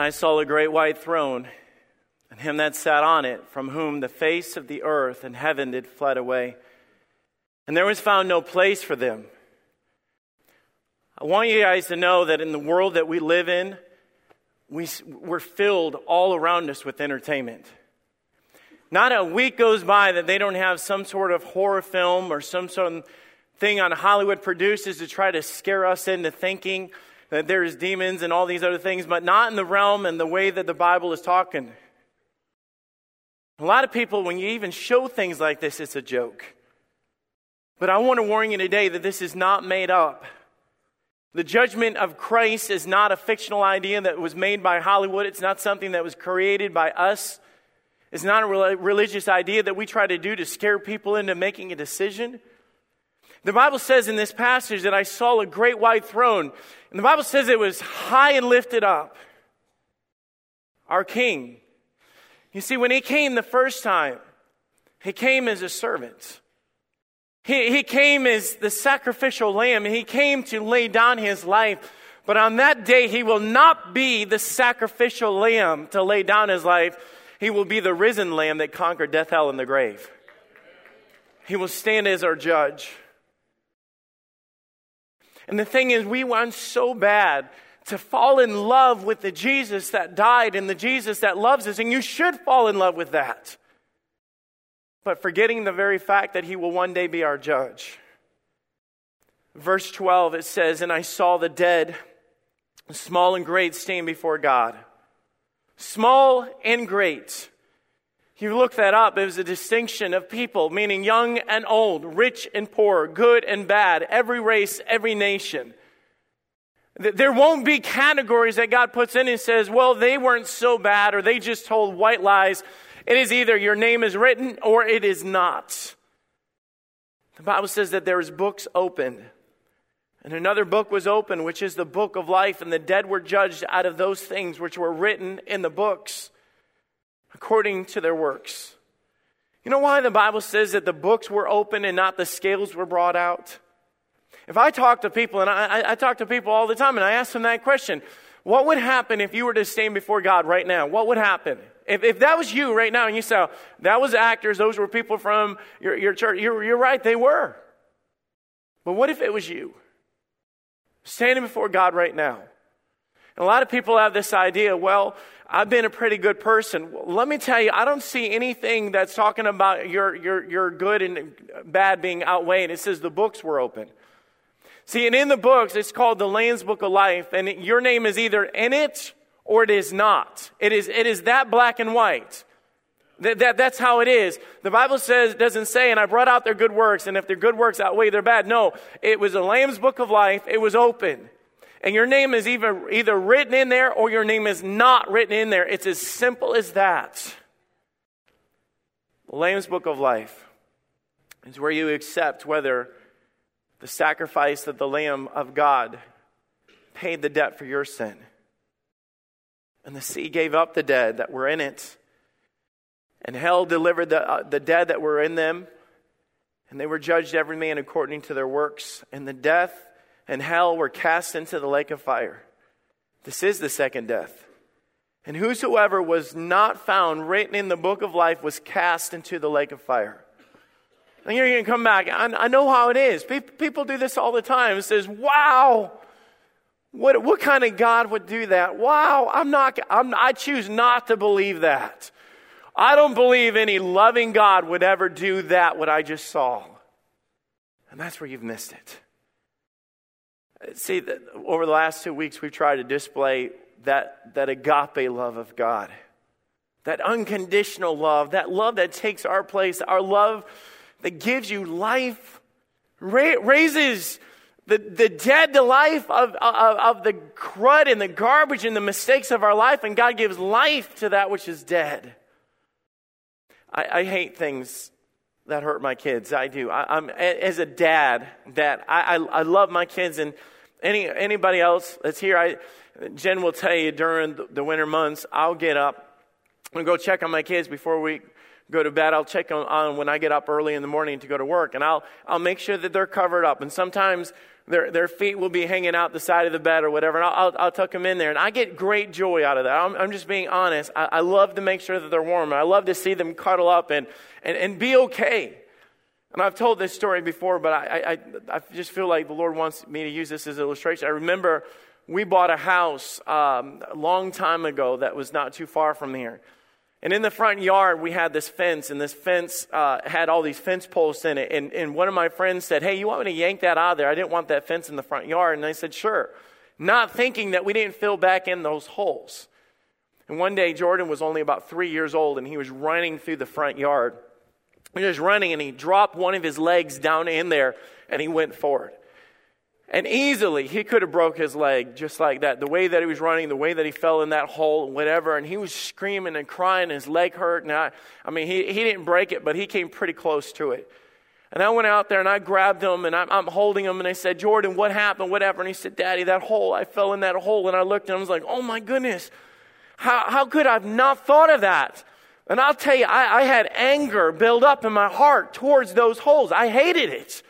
And I saw a great white throne, and him that sat on it, from whom the face of the earth and heaven did fled away. And there was found no place for them. I want you guys to know that in the world that we live in, we, we're filled all around us with entertainment. Not a week goes by that they don't have some sort of horror film or some sort of thing on Hollywood produces to try to scare us into thinking that there's demons and all these other things, but not in the realm and the way that the Bible is talking. A lot of people, when you even show things like this, it's a joke. But I want to warn you today that this is not made up. The judgment of Christ is not a fictional idea that was made by Hollywood. It's not something that was created by us. It's not a religious idea that we try to do to scare people into making a decision. The Bible says in this passage that I saw a great white throne, and the Bible says it was high and lifted up. Our King. You see, when he came the first time, he came as a servant. He, he came as the sacrificial lamb. He came to lay down his life. But on that day, he will not be the sacrificial lamb to lay down his life. He will be the risen lamb that conquered death, hell, and the grave. He will stand as our judge. And the thing is, we want so bad to fall in love with the Jesus that died and the Jesus that loves us, and you should fall in love with that but forgetting the very fact that he will one day be our judge. Verse 12, it says, And I saw the dead, small and great, stand before God. Small and great. You look that up, it was a distinction of people, meaning young and old, rich and poor, good and bad, every race, every nation. There won't be categories that God puts in and says, well, they weren't so bad or they just told white lies. It is either your name is written or it is not. The Bible says that there is books opened. And another book was opened, which is the book of life, and the dead were judged out of those things which were written in the books according to their works. You know why the Bible says that the books were open and not the scales were brought out? If I talk to people, and I, I, talk to people all the time, and I ask them that question what would happen if you were to stand before God right now? What would happen? If, if that was you right now and you say, that was actors, those were people from your, your church, you're, you're right, they were. But what if it was you? Standing before God right now. And a lot of people have this idea, well, I've been a pretty good person. Let me tell you, I don't see anything that's talking about your, your, your good and bad being outweighed. It says the books were open. See, and in the books, it's called the Lamb's Book of Life, and your name is either in it or it is not. It is, it is that black and white. That, that, that's how it is. The Bible says, doesn't say, and I brought out their good works, and if their good works outweigh their bad. No, it was the Lamb's book of life. It was open. And your name is either, either written in there or your name is not written in there. It's as simple as that. The Lamb's book of life is where you accept whether the sacrifice of the Lamb of God paid the debt for your sin. And the sea gave up the dead that were in it. And hell delivered the, uh, the dead that were in them. And they were judged every man according to their works. And the death and hell were cast into the lake of fire. This is the second death. And whosoever was not found written in the book of life was cast into the lake of fire. And you're going to come back. I, know how it is. People, people do this all the time. It says, wow, what, what kind of God would do that? Wow, I'm not, I'm, I choose not to believe that. I don't believe any loving God would ever do that, what I just saw. And that's where you've missed it. See, over the last two weeks, we've tried to display that, that agape love of God, that unconditional love, that love that takes our place, our love that gives you life, raises the, the dead to life of, of, of the crud and the garbage and the mistakes of our life, and God gives life to that which is dead. I, I hate things that hurt my kids. I do. I, am as a dad that I, I, I, love my kids, and any anybody else that's here, I Jen will tell you during the, the winter months, I'll get up and go check on my kids before we go to bed. I'll check on, on when I get up early in the morning to go to work, and I'll I'll make sure that they're covered up. And sometimes their, their feet will be hanging out the side of the bed or whatever, and I'll, I'll, I'll tuck them in there. And I get great joy out of that. I'm, I'm just being honest. I, I, love to make sure that they're warm, I love to see them cuddle up and, and, and be okay. And I've told this story before, but I, I, I just feel like the Lord wants me to use this as an illustration. I remember we bought a house um, a long time ago that was not too far from here. And in the front yard, we had this fence, and this fence uh, had all these fence posts in it. And, and one of my friends said, Hey, you want me to yank that out of there? I didn't want that fence in the front yard. And I said, Sure. Not thinking that we didn't fill back in those holes. And one day, Jordan was only about three years old, and he was running through the front yard. He was running, and he dropped one of his legs down in there, and he went forward. And easily he could have broke his leg just like that. The way that he was running, the way that he fell in that hole, whatever. And he was screaming and crying, his leg hurt. And I, I mean, he, he didn't break it, but he came pretty close to it. And I went out there and I grabbed him and I'm, I'm holding him and I said, Jordan, what happened? Whatever. And he said, Daddy, that hole, I fell in that hole. And I looked and I was like, oh my goodness, how, how could I have not thought of that? And I'll tell you, I, I had anger build up in my heart towards those holes. I hated it.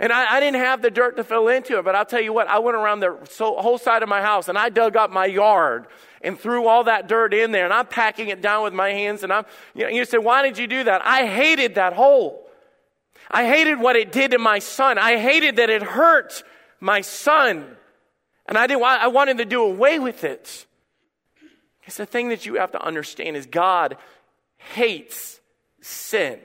And I, I, didn't have the dirt to fill into it, but I'll tell you what, I went around the whole side of my house and I dug up my yard and threw all that dirt in there and I'm packing it down with my hands and I'm, you know, you say, why did you do that? I hated that hole. I hated what it did to my son. I hated that it hurt my son. And I didn't, I wanted to do away with it. Because the thing that you have to understand is God hates sin.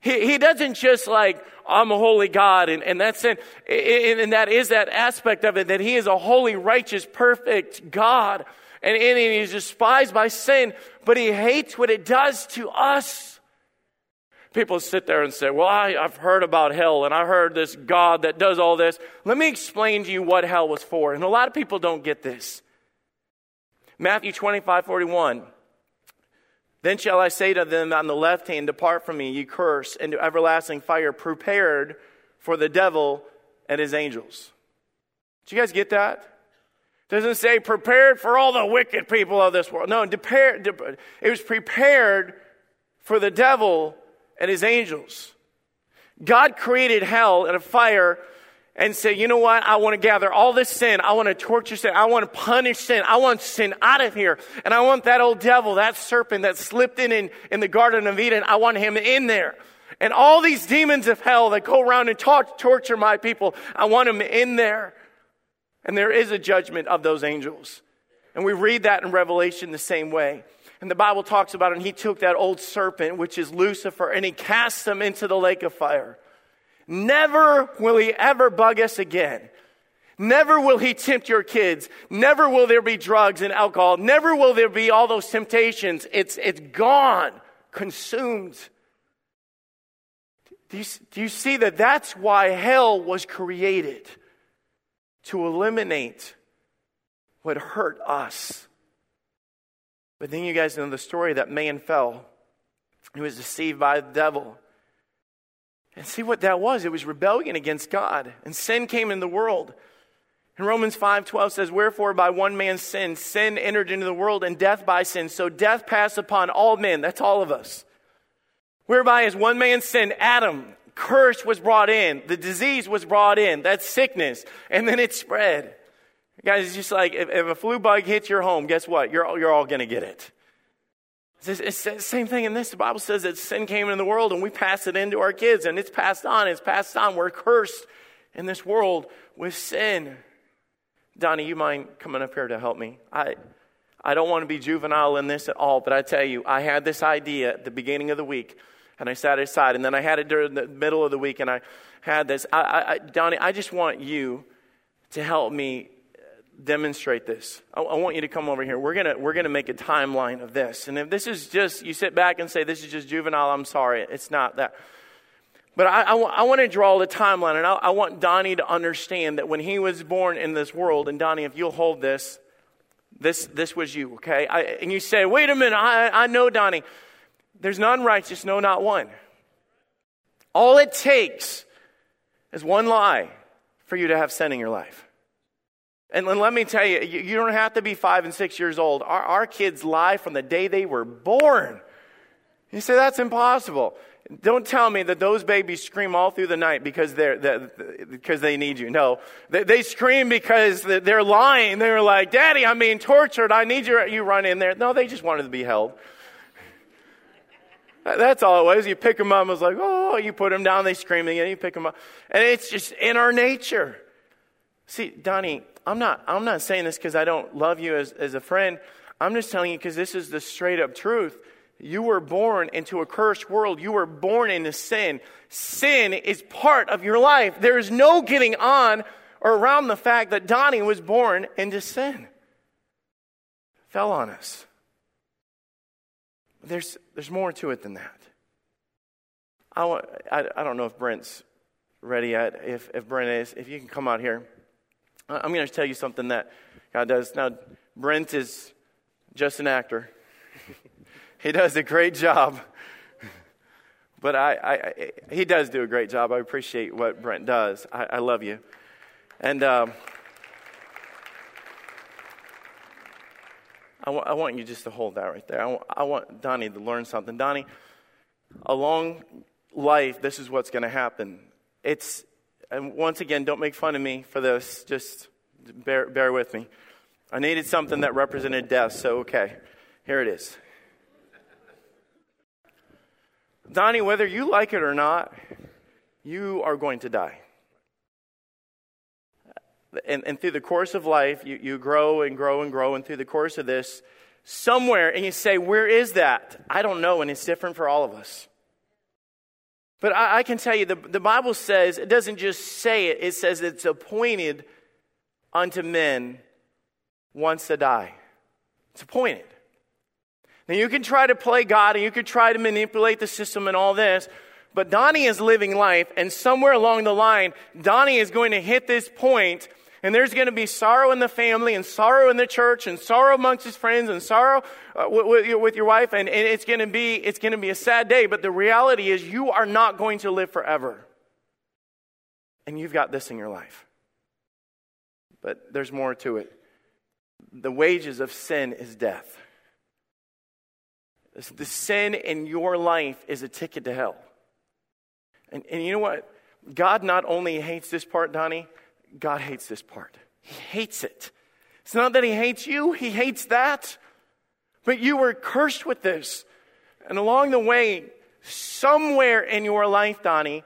He, he doesn't just like, I'm a holy God. And, and that's it. And, that is that aspect of it, that He is a holy, righteous, perfect God. And, and He's despised by sin, but He hates what it does to us. People sit there and say, Well, I, I've heard about hell, and I heard this God that does all this. Let me explain to you what hell was for. And a lot of people don't get this. Matthew 25, 41. Then shall I say to them on the left hand, Depart from me, ye curse, into everlasting fire, prepared for the devil and his angels. Do you guys get that? It doesn't say prepared for all the wicked people of this world. No, it was prepared for the devil and his angels. God created hell and a fire and say, you know what? I want to gather all this sin. I want to torture sin. I want to punish sin. I want sin out of here. And I want that old devil, that serpent that slipped in, in in the Garden of Eden, I want him in there. And all these demons of hell that go around and talk, torture my people, I want them in there. And there is a judgment of those angels. And we read that in Revelation the same way. And the Bible talks about it, and he took that old serpent, which is Lucifer, and he cast him into the lake of fire. Never will he ever bug us again. Never will he tempt your kids. Never will there be drugs and alcohol. Never will there be all those temptations. It's, it's gone, consumed. Do you, do you see that that's why hell was created? To eliminate what hurt us. But then you guys know the story that man fell. He was deceived by the devil. And see what that was? It was rebellion against God. And sin came in the world. And Romans 5:12 says, "Wherefore by one man's sin sin entered into the world and death by sin, so death passed upon all men, that's all of us. Whereby as one man's sin Adam curse was brought in, the disease was brought in, that's sickness, and then it spread. Guys, it's just like if, if a flu bug hits your home, guess what? You're, you're all going to get it. It's the same thing in this. The Bible says that sin came into the world and we pass it into our kids and it's passed on. It's passed on. We're cursed in this world with sin. Donnie, you mind coming up here to help me? I, I don't want to be juvenile in this at all, but I tell you, I had this idea at the beginning of the week and I sat aside and then I had it during the middle of the week and I had this. I, I, Donnie, I just want you to help me demonstrate this. I, I, want you to come over here. We're going we're gonna make a timeline of this. And if this is just, you sit back and say, this is just juvenile, I'm sorry. It's not that. But I, I, I want to draw the timeline, and I, I want Donnie to understand that when he was born in this world, and Donnie, if you'll hold this, this, this was you, okay? I, and you say, wait a minute, I, I know, Donnie. There's none righteous, no, not one. All it takes is one lie for you to have sin in your life. And let me tell you, you don't have to be five and six years old. Our, our kids lie from the day they were born. You say, that's impossible. Don't tell me that those babies scream all through the night because, they're, because they need you. No, they, they, scream because they're lying. They're like, Daddy, I'm being tortured. I need you. You run in there. No, they just wanted to be held. That's all it was. You pick them up. It was like, oh, you put them down. They scream again. You pick them up. And it's just in our nature. See, Donnie, I'm not, I'm not saying this because I don't love you as, as a friend. I'm just telling you because this is the straight up truth. You were born into a cursed world. You were born into sin. Sin is part of your life. There is no getting on or around the fact that Donnie was born into sin. Fell on us. There's, there's more to it than that. I, I, I don't know if Brent's ready yet. If, if Brent is, if you can come out here. I'm going to tell you something that God does. Now, Brent is just an actor. he does a great job. But I, I, he does do a great job. I appreciate what Brent does. I, I love you. And um, I, I want you just to hold that right there. I, I want Donnie to learn something. Donnie, along life, this is what's going to happen. It's, and once again, don't make fun of me for this. Just bear, bear with me. I needed something that represented death, so okay, here it is. Donnie, whether you like it or not, you are going to die. And, and through the course of life, you, you grow and grow and grow. And through the course of this, somewhere, and you say, Where is that? I don't know. And it's different for all of us. But I, I can tell you, the, the Bible says, it doesn't just say it, it says it's appointed unto men once to die. It's appointed. Now, you can try to play God and you can try to manipulate the system and all this, but Donnie is living life, and somewhere along the line, Donnie is going to hit this point and there's going to be sorrow in the family and sorrow in the church and sorrow amongst his friends and sorrow uh, with, with, your wife. And, and it's, going to be, it's going to be a sad day. But the reality is you are not going to live forever. And you've got this in your life. But there's more to it. The wages of sin is death. The sin in your life is a ticket to hell. And, and you know what? God not only hates this part, Donnie, God hates this part. He hates it. It's not that He hates you, He hates that. But you were cursed with this. And along the way, somewhere in your life, Donnie,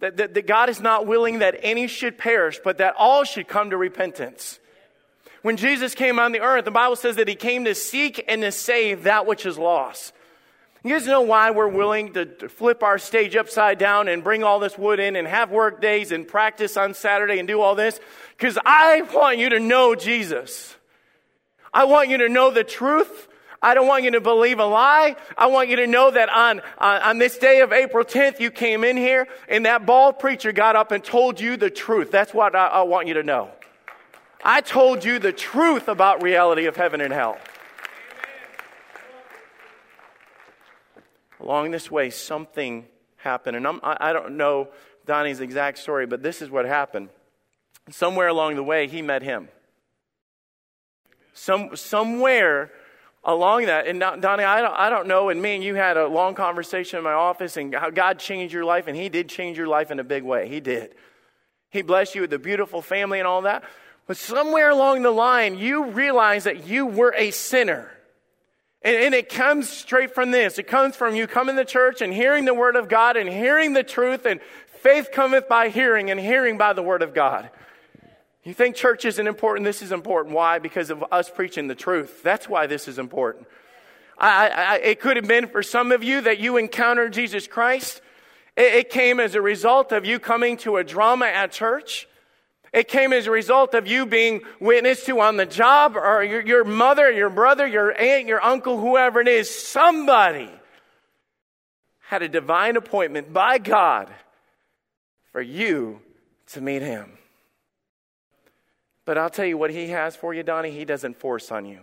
that, that, that God is not willing that any should perish, but that all should come to repentance. When Jesus came on the earth, the Bible says that He came to seek and to save that which is lost. You guys know why we're willing to flip our stage upside down and bring all this wood in and have work days and practice on Saturday and do all this? Because I want you to know Jesus. I want you to know the truth. I don't want you to believe a lie. I want you to know that on, uh, on this day of April 10th, you came in here and that bald preacher got up and told you the truth. That's what I, I want you to know. I told you the truth about reality of heaven and hell. Along this way, something happened. And I'm, I don't know Donnie's exact story, but this is what happened. Somewhere along the way, he met him. Some, somewhere along that, and Donnie, I don't, I don't know, and me and you had a long conversation in my office, and how God changed your life, and He did change your life in a big way. He did. He blessed you with a beautiful family and all that. But somewhere along the line, you realized that you were a sinner. And, and, it comes straight from this. It comes from you coming to church and hearing the word of God and hearing the truth, and faith cometh by hearing, and hearing by the word of God. You think church isn't important? This is important. Why? Because of us preaching the truth. That's why this is important. I, I, it could have been for some of you that you encountered Jesus Christ. It, it came as a result of you coming to a drama at church. It came as a result of you being witnessed to on the job, or your, your mother, your brother, your aunt, your uncle, whoever it is. Somebody had a divine appointment by God for you to meet Him. But I'll tell you what He has for you, Donnie, He doesn't force on you.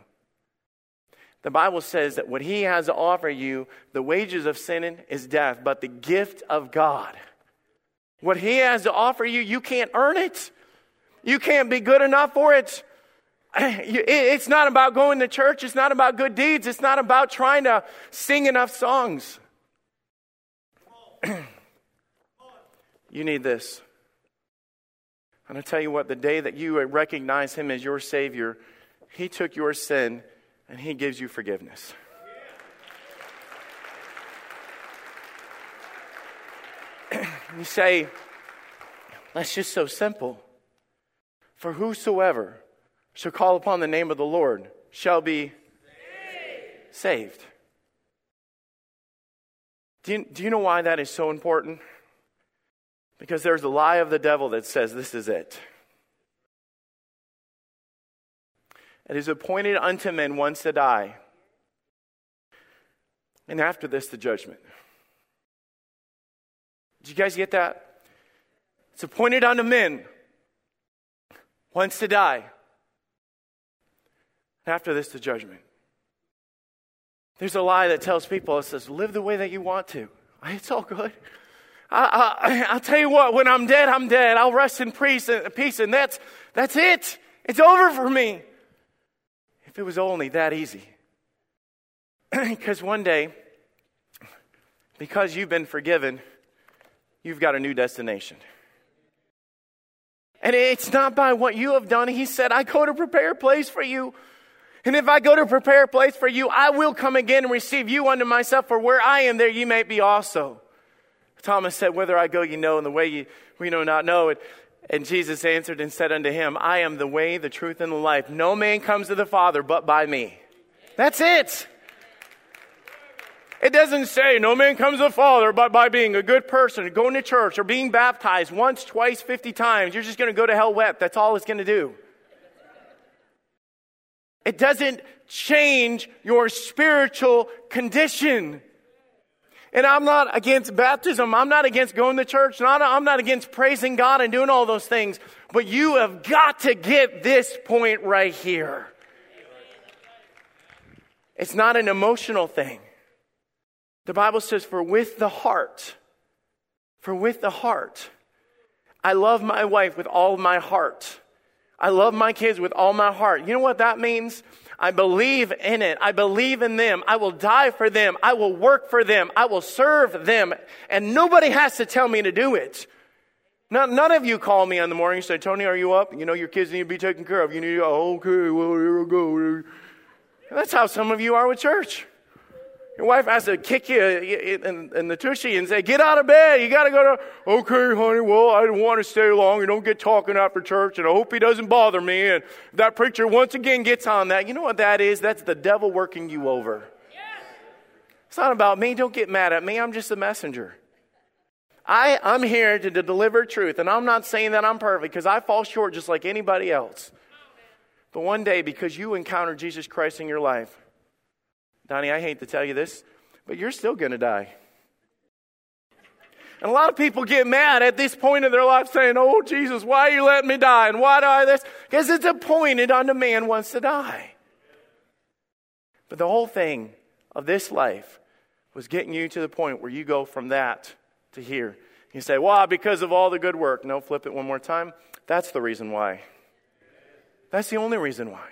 The Bible says that what He has to offer you, the wages of sinning is death, but the gift of God. What He has to offer you, you can't earn it. You can't be good enough for it. It's not about going to church. It's not about good deeds. It's not about trying to sing enough songs. you need this. And I tell you what, the day that you recognize Him as your Savior, He took your sin and He gives you forgiveness. you say, that's just so simple. For whosoever shall call upon the name of the Lord shall be saved. saved. Do, you, do you know why that is so important? Because there's a lie of the devil that says this is it. It is appointed unto men once to die, and after this, the judgment. Did you guys get that? It's appointed unto men once to die, after this, the judgment. There's a lie that tells people, it says, live the way that you want to. It's all good. I, will tell you what, when I'm dead, I'm dead. I'll rest in peace, peace and that's, that's it. It's over for me. If it was only that easy. because one day, because you've been forgiven, you've got a new destination. And it's not by what you have done. He said, I go to prepare a place for you. And if I go to prepare a place for you, I will come again and receive you unto myself, for where I am, there you may be also. Thomas said, Whither I go, you know, and the way you, we know not know it. And Jesus answered and said unto him, I am the way, the truth, and the life. No man comes to the Father but by me. That's it. It doesn't say no man comes to the Father but by being a good person, going to church, or being baptized once, twice, 50 times. You're just going to go to hell wet. That's all it's going to do. It doesn't change your spiritual condition. And I'm not against baptism. I'm not against going to church. Not, I'm not against praising God and doing all those things. But you have got to get this point right here. It's not an emotional thing. The Bible says, for with the heart, for with the heart, I love my wife with all my heart. I love my kids with all my heart. You know what that means? I believe in it. I believe in them. I will die for them. I will work for them. I will serve them. And nobody has to tell me to do it. None, none of you call me on the morning and say, Tony, are you up? You know, your kids need to be taken care of. You need to, oh, okay, well, here we go. That's how some of you are with church. Your wife has to kick you in, in the tushy and say, Get out of bed. You got to go to, okay, honey, well, I don't want to stay long. You don't get talking after church, and I hope he doesn't bother me. And that preacher once again gets on that. You know what that is? That's the devil working you over. It's not about me. Don't get mad at me. I'm just a messenger. I, I'm here to, to deliver truth, and I'm not saying that I'm perfect because I fall short just like anybody else. Oh, but one day, because you encounter Jesus Christ in your life, Donnie, I hate to tell you this, but you're still going to die. And a lot of people get mad at this point in their life saying, Oh, Jesus, why are you letting me die? And why do I this? Because it's appointed unto man wants to die. But the whole thing of this life was getting you to the point where you go from that to here. You say, Why? Because of all the good work. No, flip it one more time. That's the reason why. That's the only reason why.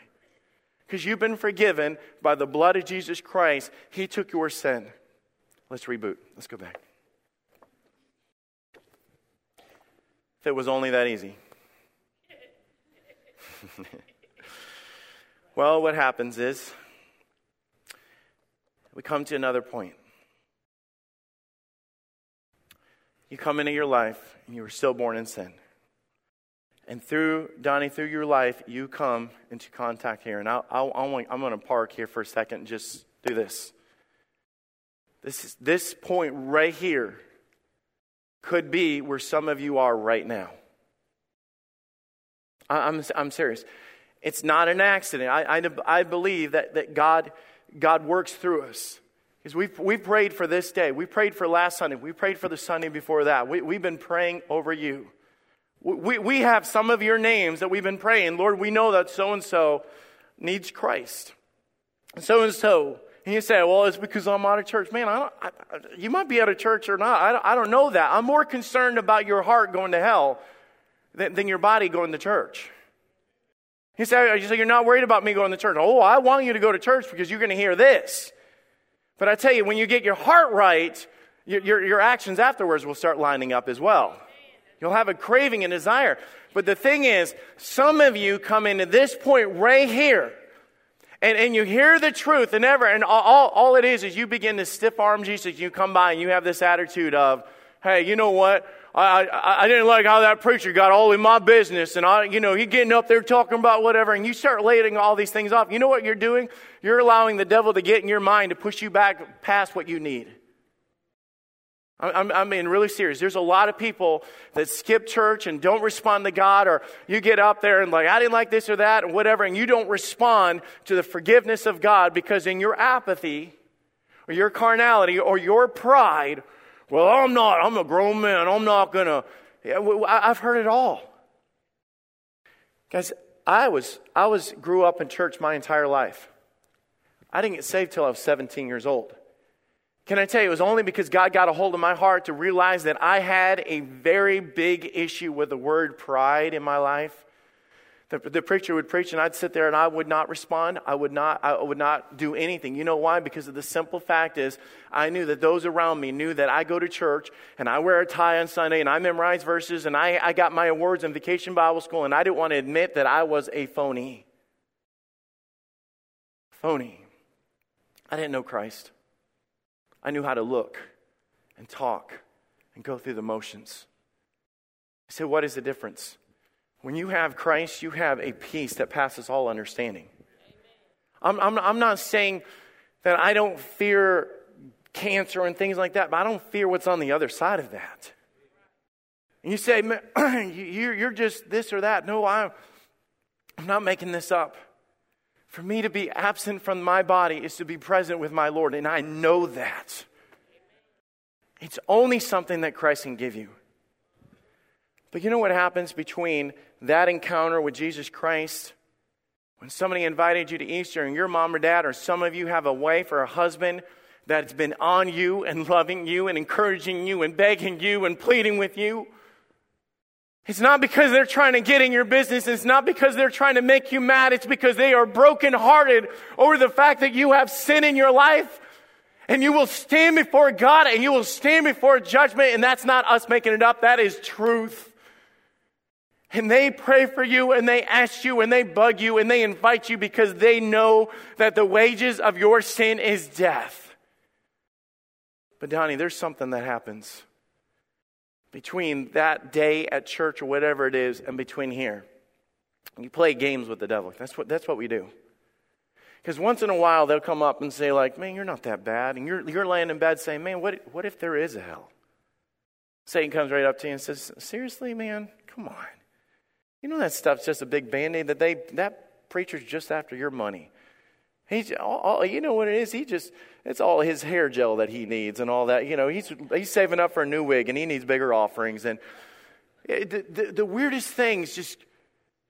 Because you've been forgiven by the blood of Jesus Christ. He took your sin. Let's reboot. Let's go back. If it was only that easy. well, what happens is we come to another point. You come into your life and you were still born in sin. And through, Donnie, through your life, you come into contact here. And I'll, I'll, I'm going to park here for a second and just do this. This, this point right here could be where some of you are right now. I, I'm, I'm serious. It's not an accident. I, I, I believe that, that God, God works through us. Because we we prayed for this day. We prayed for last Sunday. We prayed for the Sunday before that. We, we've been praying over you. We, we have some of your names that we've been praying. Lord, we know that so and so needs Christ. So and so. And you say, well, it's because I'm out of church. Man, I I, you might be out of church or not. I don't, I don't know that. I'm more concerned about your heart going to hell than, than your body going to church. You say, you say, you're not worried about me going to church. Oh, I want you to go to church because you're going to hear this. But I tell you, when you get your heart right, your, your, your actions afterwards will start lining up as well. You'll have a craving and desire. But the thing is, some of you come into this point right here, and, and you hear the truth, and ever, and all, all it is is you begin to stiff arm Jesus. You come by and you have this attitude of, hey, you know what? I, I, I, didn't like how that preacher got all in my business and I, you know, he getting up there talking about whatever and you start laying all these things off. You know what you're doing? You're allowing the devil to get in your mind to push you back past what you need. I'm, I'm, being really serious. There's a lot of people that skip church and don't respond to God, or you get up there and like, I didn't like this or that, and whatever, and you don't respond to the forgiveness of God because in your apathy, or your carnality, or your pride, well, I'm not, I'm a grown man, I'm not gonna. I've heard it all. Guys, I was, I was, grew up in church my entire life. I didn't get saved till I was 17 years old. Can I tell you, it was only because God got a hold of my heart to realize that I had a very big issue with the word pride in my life. The, the preacher would preach, and I'd sit there and I would not respond. I would not, I would not do anything. You know why? Because of the simple fact is, I knew that those around me knew that I go to church and I wear a tie on Sunday and I memorize verses and I, I got my awards in vacation Bible school, and I didn't want to admit that I was a phony. Phony. I didn't know Christ. I knew how to look and talk and go through the motions. I said, What is the difference? When you have Christ, you have a peace that passes all understanding. I'm, I'm, I'm not saying that I don't fear cancer and things like that, but I don't fear what's on the other side of that. And you say, you're just this or that. No, I'm, I'm not making this up. For me to be absent from my body is to be present with my Lord, and I know that. It's only something that Christ can give you. But you know what happens between that encounter with Jesus Christ? When somebody invited you to Easter and your mom or dad, or some of you have a wife or a husband that's been on you and loving you and encouraging you and begging you and pleading with you, it's not because they're trying to get in your business. It's not because they're trying to make you mad. It's because they are brokenhearted over the fact that you have sin in your life. And you will stand before God and you will stand before judgment. And that's not us making it up. That is truth. And they pray for you and they ask you and they bug you and they invite you because they know that the wages of your sin is death. But Donnie, there's something that happens between that day at church or whatever it is and between here. You play games with the devil. That's what, that's what we do. Because once in a while they'll come up and say, like, man, you're not that bad. And you're, you're laying in bed saying, man, what, what if there is a hell? Satan comes right up to you and says, seriously, man? Come on. You know that stuff's just a big band-aid that they, that preacher's just after your money. He's all, you know what it is. He just it's all his hair gel that he needs and all that. You know, he's he's saving up for a new wig and he needs bigger offerings. And it, the, the, the weirdest things just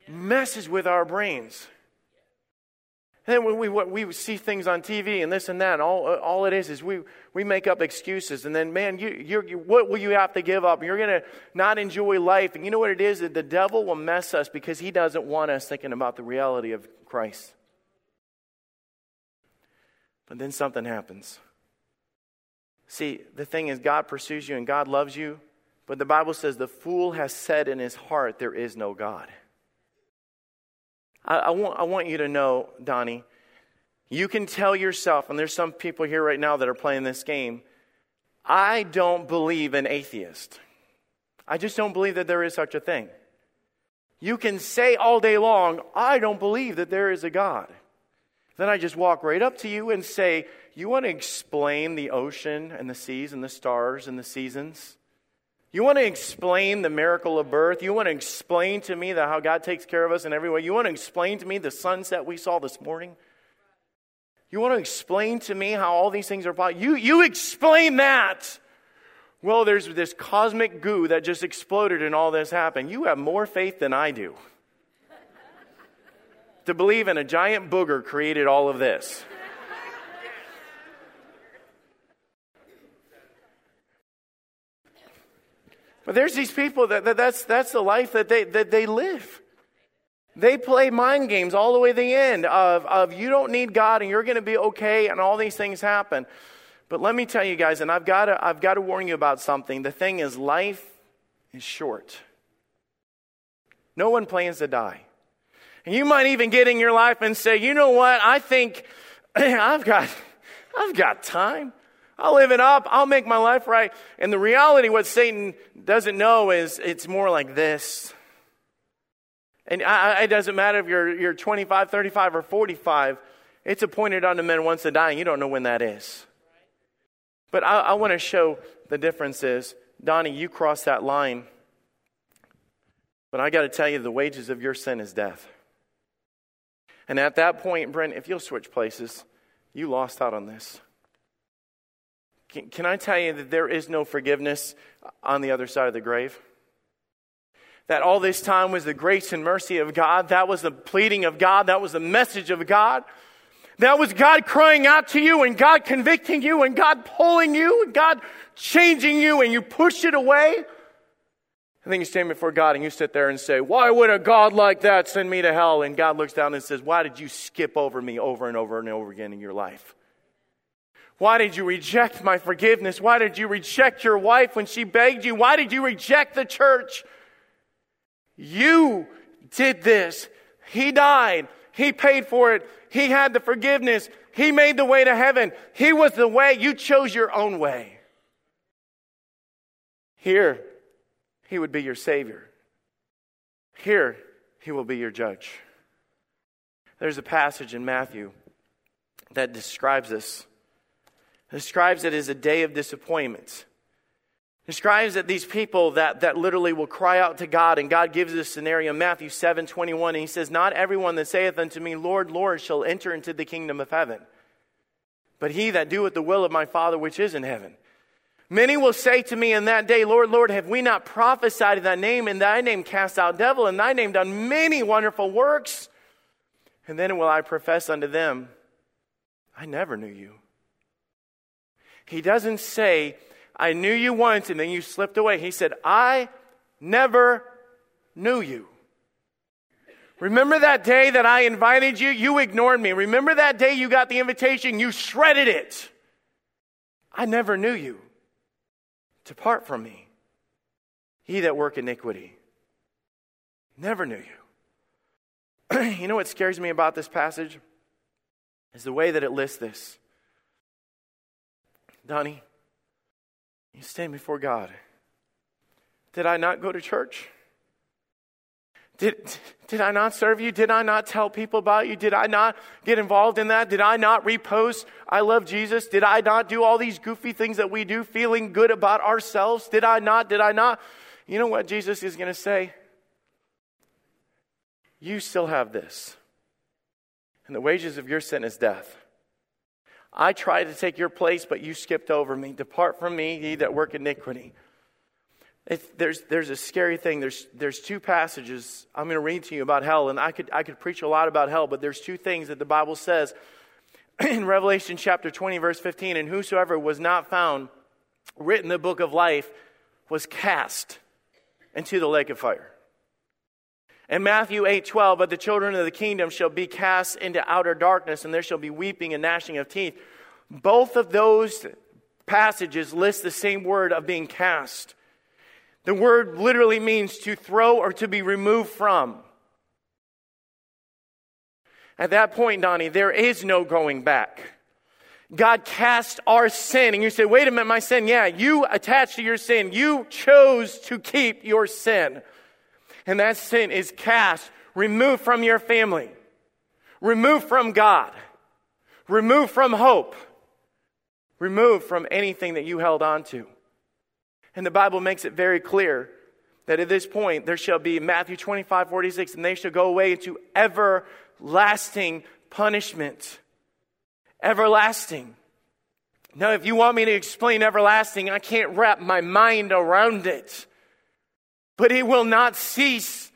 messes with our brains. And then when we, what, we see things on TV and this and that, and all, uh, all it is is we, we make up excuses. And then, man, you, you're, you, what will you have to give up? You're going to not enjoy life. And you know what it is? That the devil will mess us because he doesn't want us thinking about the reality of Christ. But then something happens. See, the thing is, God pursues you and God loves you, but the Bible says the fool has said in his heart, There is no God. I, I, want, I want you to know, Donnie, you can tell yourself, and there's some people here right now that are playing this game, I don't believe an atheist. I just don't believe that there is such a thing. You can say all day long, I don't believe that there is a God. Then I just walk right up to you and say, You want to explain the ocean and the seas and the stars and the seasons? You want to explain the miracle of birth? You want to explain to me that how God takes care of us in every way? You want to explain to me the sunset we saw this morning? You want to explain to me how all these things are possible? You, you explain that. Well, there's this cosmic goo that just exploded and all this happened. You have more faith than I do to believe in a giant booger created all of this. But there's these people that, that, that's, that's the life that they, that they live. They play mind games all the way to the end of, of you don't need God and you're going to be okay and all these things happen. But let me tell you guys, and I've got I've got to warn you about something. The thing is, life is short. No one plans to die. And you might even get in your life and say, you know what? I think I've got, I've got time. I'll live it up. I'll make my life right. And the reality, what Satan doesn't know is it's more like this. And I, it doesn't matter if you're, you're 25, 35, or 45. It's appointed unto men once to die, and you don't know when that is. But I, I want to show the differences. Donnie, you crossed that line. But I got to tell you, the wages of your sin is death. And at that point, Brent, if you'll switch places, you lost out on this. Can, can I tell you that there is no forgiveness on the other side of the grave? That all this time was the grace and mercy of God. That was the pleading of God. That was the message of God. That was God crying out to you and God convicting you and God pulling you and God changing you and you push it away. And then you stand before God and you sit there and say, Why would a God like that send me to hell? And God looks down and says, Why did you skip over me over and over and over again in your life? Why did you reject my forgiveness? Why did you reject your wife when she begged you? Why did you reject the church? You did this. He died. He paid for it. He had the forgiveness. He made the way to heaven. He was the way. You chose your own way. Here, He would be your Savior. Here, He will be your judge. There's a passage in Matthew that describes this describes it as a day of disappointment. Describes that these people that, that literally will cry out to God, and God gives this scenario in Matthew 7 21, and he says, Not everyone that saith unto me, Lord, Lord, shall enter into the kingdom of heaven, but he that doeth the will of my Father which is in heaven. Many will say to me in that day, Lord, Lord, have we not prophesied in thy name, in thy name cast out devil, in thy name done many wonderful works? And then will I profess unto them, I never knew you. He doesn't say, I knew you once and then you slipped away. He said, I never knew you. Remember that day that I invited you? You ignored me. Remember that day you got the invitation? You shredded it. I never knew you. Depart from me, he that work iniquity. Never knew you. you know what scares me about this passage? Is the way that it lists this. Donnie, you stand before God. Did I not go to church? Did, did I not serve you? Did I not tell people about you? Did I not get involved in that? Did I not repost, I love Jesus? Did I not do all these goofy things that we do, feeling good about ourselves? Did I not? Did I not? You know what Jesus is going to say? You still have this. And the wages of your sin is death. I tried to take your place, but you skipped over me. Depart from me, ye that work iniquity. There's, there's a scary thing. There's, there's two passages I'm going to read to you about hell, and I could, I could preach a lot about hell, but there's two things that the Bible says in Revelation chapter 20, verse 15. And whosoever was not found written the book of life was cast into the lake of fire. And Matthew 8 12, but the children of the kingdom shall be cast into outer darkness, and there shall be weeping and gnashing of teeth. Both of those passages list the same word of being cast. The word literally means to throw or to be removed from. At that point, Donnie, there is no going back. God cast our sin. And you say, wait a minute, my sin. Yeah, you attached to your sin. You chose to keep your sin and that sin is cast, removed from your family, removed from God, removed from hope, removed from anything that you held on to. And the Bible makes it very clear that at this point there shall be Matthew 25, 46, and they shall go away into everlasting punishment. Everlasting. Now, if you want me to explain everlasting, I can't wrap my mind around it but it will not cease.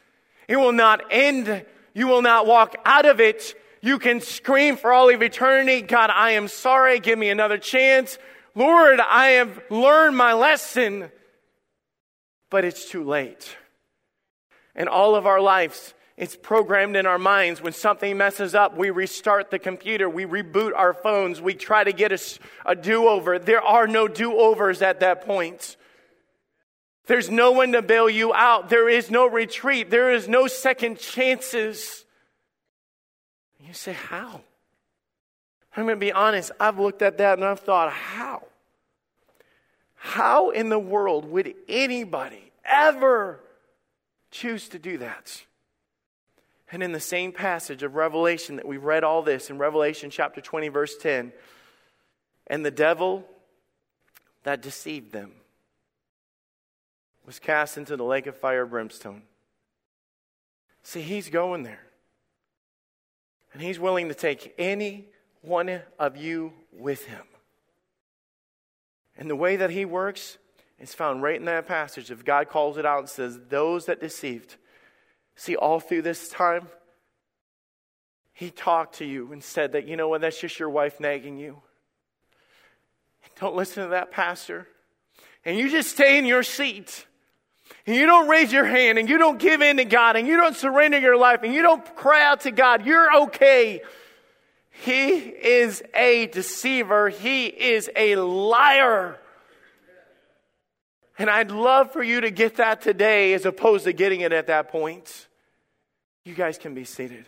It will not end. You will not walk out of it. You can scream for all of eternity, God, I am sorry. Give me another chance. Lord, I have learned my lesson, but it's too late. And all of our lives It's programmed in our minds. When something messes up, we restart the computer, we reboot our phones, we try to get a, a do over. There are no do overs at that point. There's no one to bail you out. There is no retreat. There is no second chances. You say, How? I'm going to be honest. I've looked at that and I've thought, How? How in the world would anybody ever choose to do that? And in the same passage of Revelation that we read all this in Revelation chapter 20, verse 10, and the devil that deceived them was cast into the lake of fire brimstone. See, he's going there. And he's willing to take any one of you with him. And the way that he works is found right in that passage. If God calls it out and says, Those that deceived, See, all through this time, he talked to you and said that, you know what, that's just your wife nagging you. Don't listen to that pastor. And you just stay in your seat. And you don't raise your hand and you don't give in to God and you don't surrender your life and you don't cry out to God. You're okay. He is a deceiver. He is a liar. And I'd love for you to get that today as opposed to getting it at that point. You guys can be seated.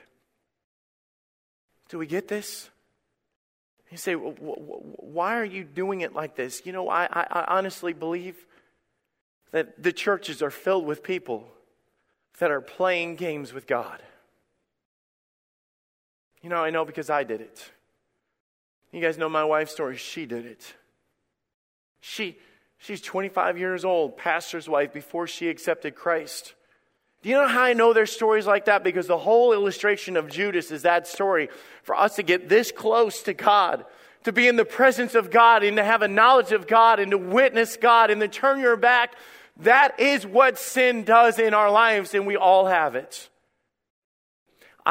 Do we get this? You say, why are you doing it like this? You know, I, I, honestly believe that the churches are filled with people that are playing games with God. You know, I know because I did it. You guys know my wife's story. She did it. She, she's 25 years old, pastor's wife, before she accepted Christ. Do you know how I know there's stories like that? Because the whole illustration of Judas is that story for us to get this close to God, to be in the presence of God, and to have a knowledge of God, and to witness God, and to turn your back. That is what sin does in our lives, and we all have it.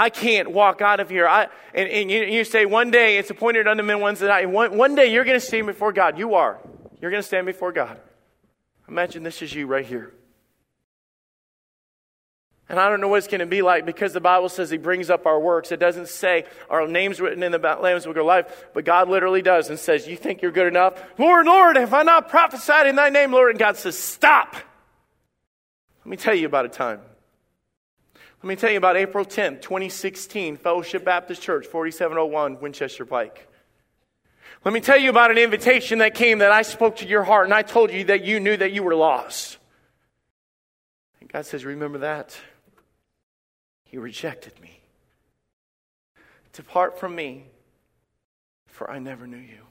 I can't walk out of here. I, and, and you, you, say, one day it's appointed unto men ones that I, one, one day you're going to stand before God. You are. You're going to stand before God. Imagine this is you right here. And I don't know what it's going to be like because the Bible says He brings up our works. It doesn't say our names written in the Lamb's Book of Life, but God literally does and says, You think you're good enough? Lord, Lord, have I not prophesied in Thy name, Lord? And God says, Stop. Let me tell you about a time. Let me tell you about April 10th, 2016, Fellowship Baptist Church, 4701 Winchester Pike. Let me tell you about an invitation that came that I spoke to your heart and I told you that you knew that you were lost. And God says, Remember that. He rejected me. Depart from me, for I never knew you.